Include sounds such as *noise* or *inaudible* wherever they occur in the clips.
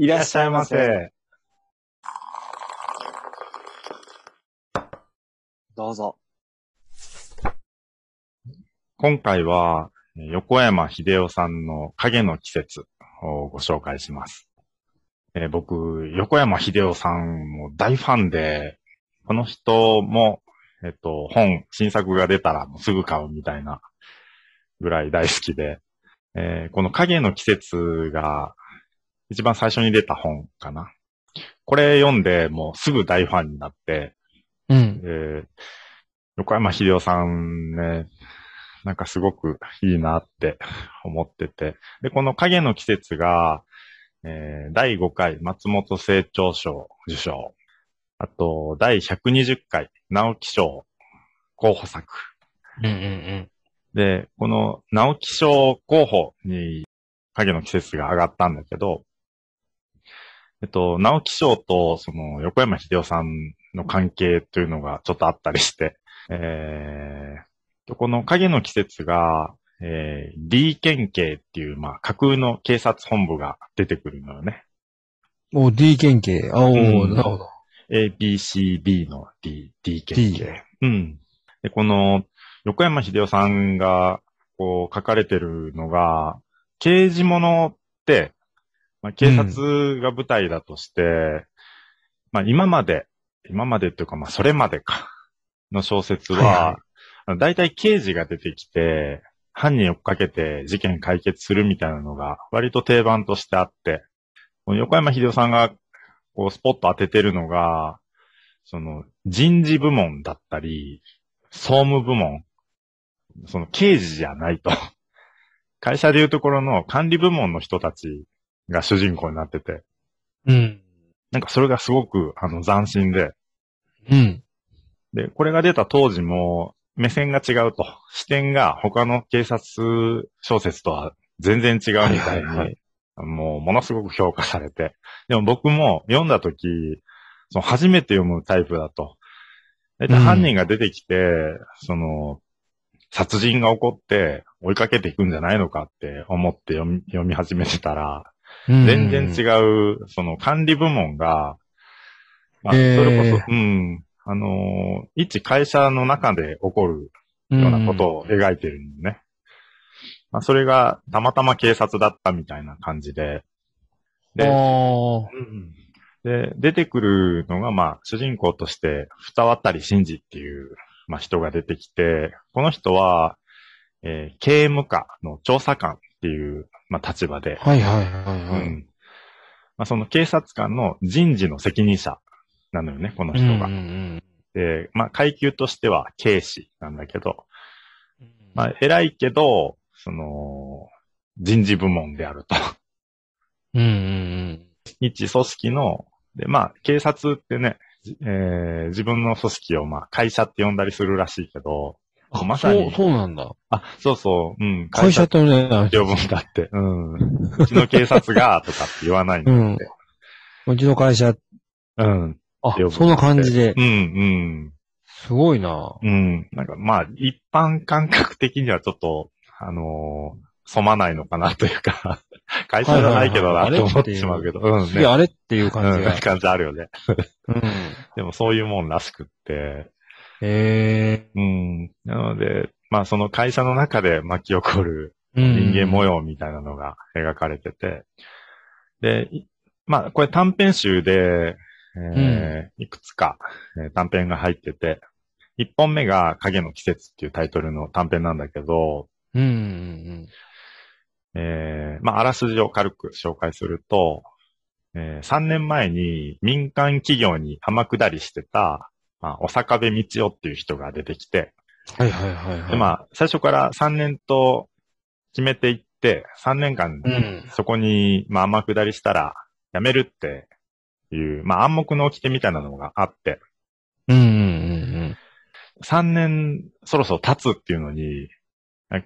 いらっしゃいませ。どうぞ。今回は、横山秀夫さんの影の季節をご紹介します。えー僕、横山秀夫さんも大ファンで、この人も、えっと、本、新作が出たらすぐ買うみたいなぐらい大好きで、えーこの影の季節が一番最初に出た本かな。これ読んでもうすぐ大ファンになって、うん。えー横山秀夫さんね、なんかすごくいいなって *laughs* 思ってて。で、この影の季節が、えー第5回松本清張賞受賞。あと、第120回直木賞候補作。うんうんで、この直木賞候補に影の季節が上がったんだけど、えっと、直木賞とその横山秀夫さんの関係というのがちょっとあったりして、えー、この影の季節が、えー、D 県警っていう、まあ、架空の警察本部が出てくるのよね。うん。お D 県警。あおー、うんなるほど。A, B, C, B の D、D 県 D 警。うん。で、この、横山秀夫さんが、こう、書かれてるのが、刑事物って、まあ、警察が舞台だとして、まあ、今まで、今までっていうか、まあ、それまでか、の小説は、はいはい刑事が出てきて、犯人を追っかけて事件解決するみたいなのが、割と定番としてあって、横山秀夫さんが、こう、スポット当ててるのが、その、人事部門だったり、総務部門、その、刑事じゃないと。会社でいうところの管理部門の人たちが主人公になってて、うん。なんかそれがすごく、あの、斬新で、うん。で、これが出た当時も、目線が違うと。視点が他の警察小説とは全然違うみたいに、はいはいはいもう、ものすごく評価されて。でも僕も読んだとき、その初めて読むタイプだと。だいたい犯人が出てきて、その、殺人が起こって追いかけていくんじゃないのかって思って読み読み始めてたら、全然違う。う、その管理部門が、まあ、それこそ、うん、あのー一会社の中で起こるようなことを描いてるのね。まあ、それがたまたま警察だったみたいな感じで、あで、で、出てくるのが、まあ、主人公として、二渡真治っていう、まあ、人が出てきて、この人は、えー刑務課の調査官っていう、まあ、立場で、はいはいはいはい。うん。まあ、その警察官の人事の責任者なのよね、この人が。うんうんで、まあ、階級としては警視なんだけど、うんまあ、偉いけど、その、人事部門であると。うんうん一組織の、で、まあ、警察ってね、じえー自分の組織を、まあ、会社って呼んだりするらしいけど、あまさにそう、そうなんだ。あ、そうそう、うん、会社とね、呼ぶんだって、うん。うちの警察が、とかって言わないんだって。うちの会社、うん。あそんな感じでう。ん、うん。すごいな。うん。なんか、まあ、一般感覚的にはちょっと、あのー染まないのかなというか、*laughs* 会社じゃないけどなと思ってしまうけど、うんね。あれっていう感じがうん、。感じあるよね。うん。*laughs* でもそういうもんらしくって、へうん。なので、まあその会社の中で巻き起こるえ。うん人間模。様みたいなのが描かれてて、で、いまあこれ短編集で、えーいくつか、えー短編が入ってて、一本目が影の季節っていうタイトルの短編なんだけど、うんうんえーまああらすじを軽く紹介すると、え3年前に民間企業に天下りしてた、まあ、お坂部道夫っていう人が出てきて、うん。はいはいはいはい。で、まあ、最初から3年と決めていって、3年間うん。そこに、まあ、天下りしたら、辞めるっていう、まあ、暗黙の掟みたいなのがあって、うんうんうん3年そろそろ経つっていうのに、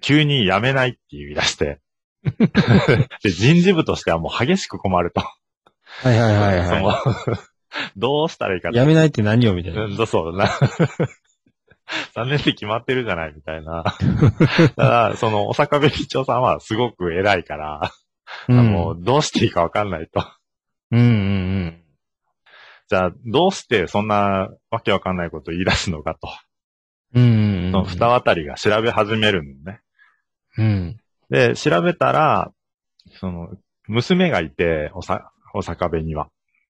急に辞めないって言い出して、*laughs* で人事部としてはもう激しく困ると。はいはいはいはその *laughs* どうしたらいいかい。やめないって何よみたいな。うん、そうだな。*laughs* 3年で決まってるじゃないみたいな。*laughs* ただ、その、お坂部議長さんはすごく偉いから、うんもう、どうしていいかわかんないと。うんうんじゃあ、どうしてそんなわけわかんないことを言い出すのかと。うん。うんうん。その二渡りが調べ始めるのね。うん。で、調べたら、その、娘がいて、おさ、大阪弁には。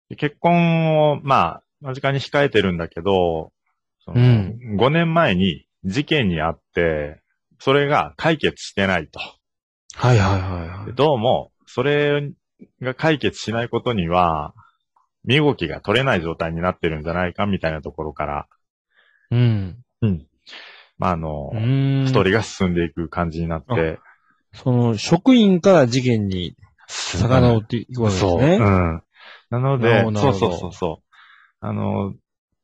で結婚を、まあ、間近に控えてるんだけど、そのうん5年前に事件にあって、それが解決してないと。はいはいはいはい。でどうも、それが解決しないことには、身動きが取れない状態になってるんじゃないかみたいなところから、うん。うん。まあ、あの、うん。ストーリーが進んでいく感じになって、その、職員から事件に遡っていくわけですそう。うね。ん。なのでそうそうそうそう。あの、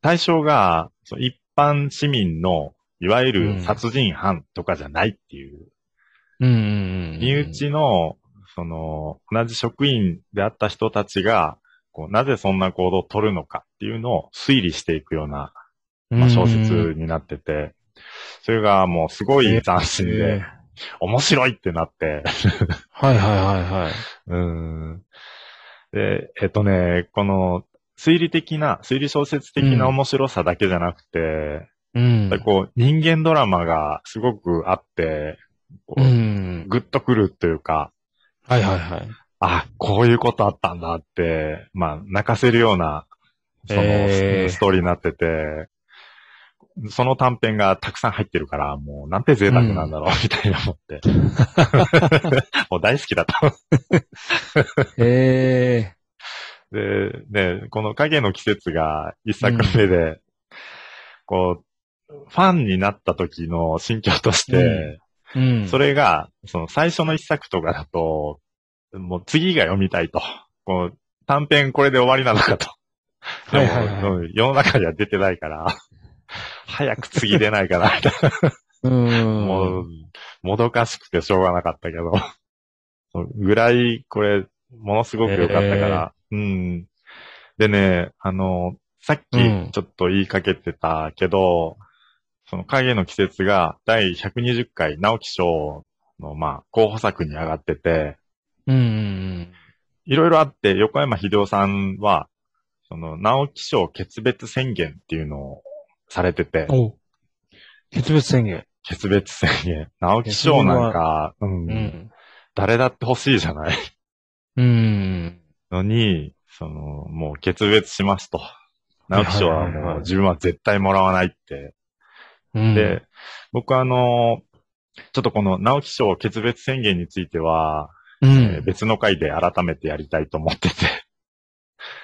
対象が、一般市民の、いわゆる殺人犯とかじゃないっていう、うんうんうん。身内の、その、同じ職員であった人たちが、こう、なぜそんな行動を取るのかっていうのを推理していくような、まあ、小説になってて、それがもうすごい斬新えで、面白いってなって、はいはいはいはい。*laughs* うん。で、えっとね、この推理的な、推理小説的な面白さだけじゃなくて、うんこう人間ドラマがすごくあって、こう。うんグッとくるというか、はいはいはい。あ、こういうことあったんだって、まあ、泣かせるような、その、ストーリーになってて、その短編がたくさん入ってるから、もうなんて贅沢なんだろう、みたいな思って。*laughs* もう大好きだと。へえ。で、ね、この影の季節が一作目で、こう、ファンになった時の心境として、うん。それが、その最初の一作とかだと、もう次が読みたいと。こう、短編これで終わりなのかと。でも、はいはいはいうん世の中には出てないから、早く次出ないかな、みたいうん。な。もう、もどかしくてしょうがなかったけど。ぐらい、これ、ものすごく良かったから。うん。でね、あの、さっきうんちょっと言いかけてたけど、その影の季節が第120回直木賞の、まあ、候補作に上がってて、うんうんいろいろあって、横山秀夫さんは、その、直木賞決別宣言っていうのをされててうん。、お決別宣言。決別宣言。直木賞なんか、うん、うん。誰だって欲しいじゃない？うん。のに、その、もう決別しますと。直木賞はもう自分は絶対もらわないって。うん。で、僕あの、ちょっとこの直木賞決別宣言については、うん。えー別の回で改めてやりたいと思ってて、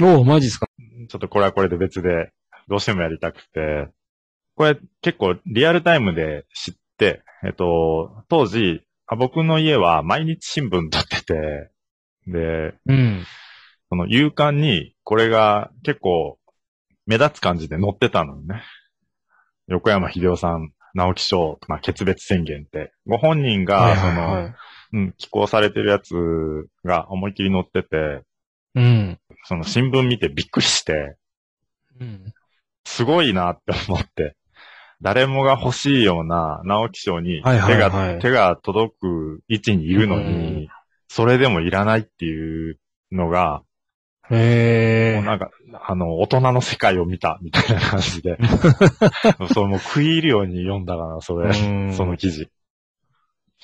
おうマジっすか？ちょっとこれはこれで別でどうしてもやりたくて、これ結構リアルタイムで知って、えっと、当時、あ僕の家は毎日新聞撮ってて、で、うん。その夕刊にこれが結構目立つ感じで載ってたのね。横山秀夫さん、直木賞、まあ、決別宣言って。ご本人が、はいその、はいはい。うん、寄稿されてるやつが思いっきり載ってて、うん。その新聞見てびっくりして、うん。すごいなって思って、誰もが欲しいような直木賞にはいはい手が、はい。手が届く位置にいるのに、うんそれでもいらないっていうのが、へなんか、あの、大人の世界を見たみたいな感じで、*laughs* そう、もう食い入るように読んだかな、それ、うん。その記事。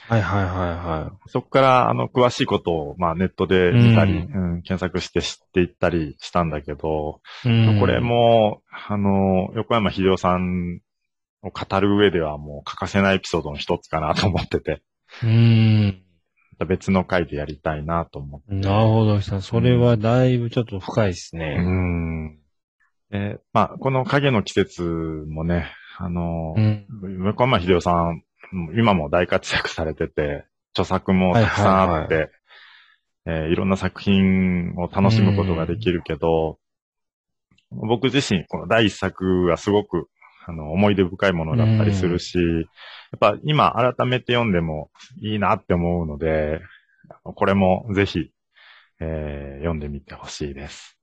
はいはいはいはそこから、あの、詳しいことを、まあ、ネットで見たり、ううん検索して知っていったりしたんだけど、い。うんこれ、も、あの、横山秀夫さんを語る上ではもう欠かせないエピソードの一つかなと思ってて、うん。別の回でやりたいなと思って。なるほど。それはだいぶちょっと深いですうね。ん。で、まあ、この影の季節もね、あの、うん。横山秀夫さん、今も大活躍されてて、著作もたくさんあって、えーいろんな作品を楽しむことができるけど、僕自身、この第一作はすごく、あの、思い出深いものだったりするし、やっぱ今改めて読んでもいいなって思うので、これもぜひ、えー読んでみてほしいです。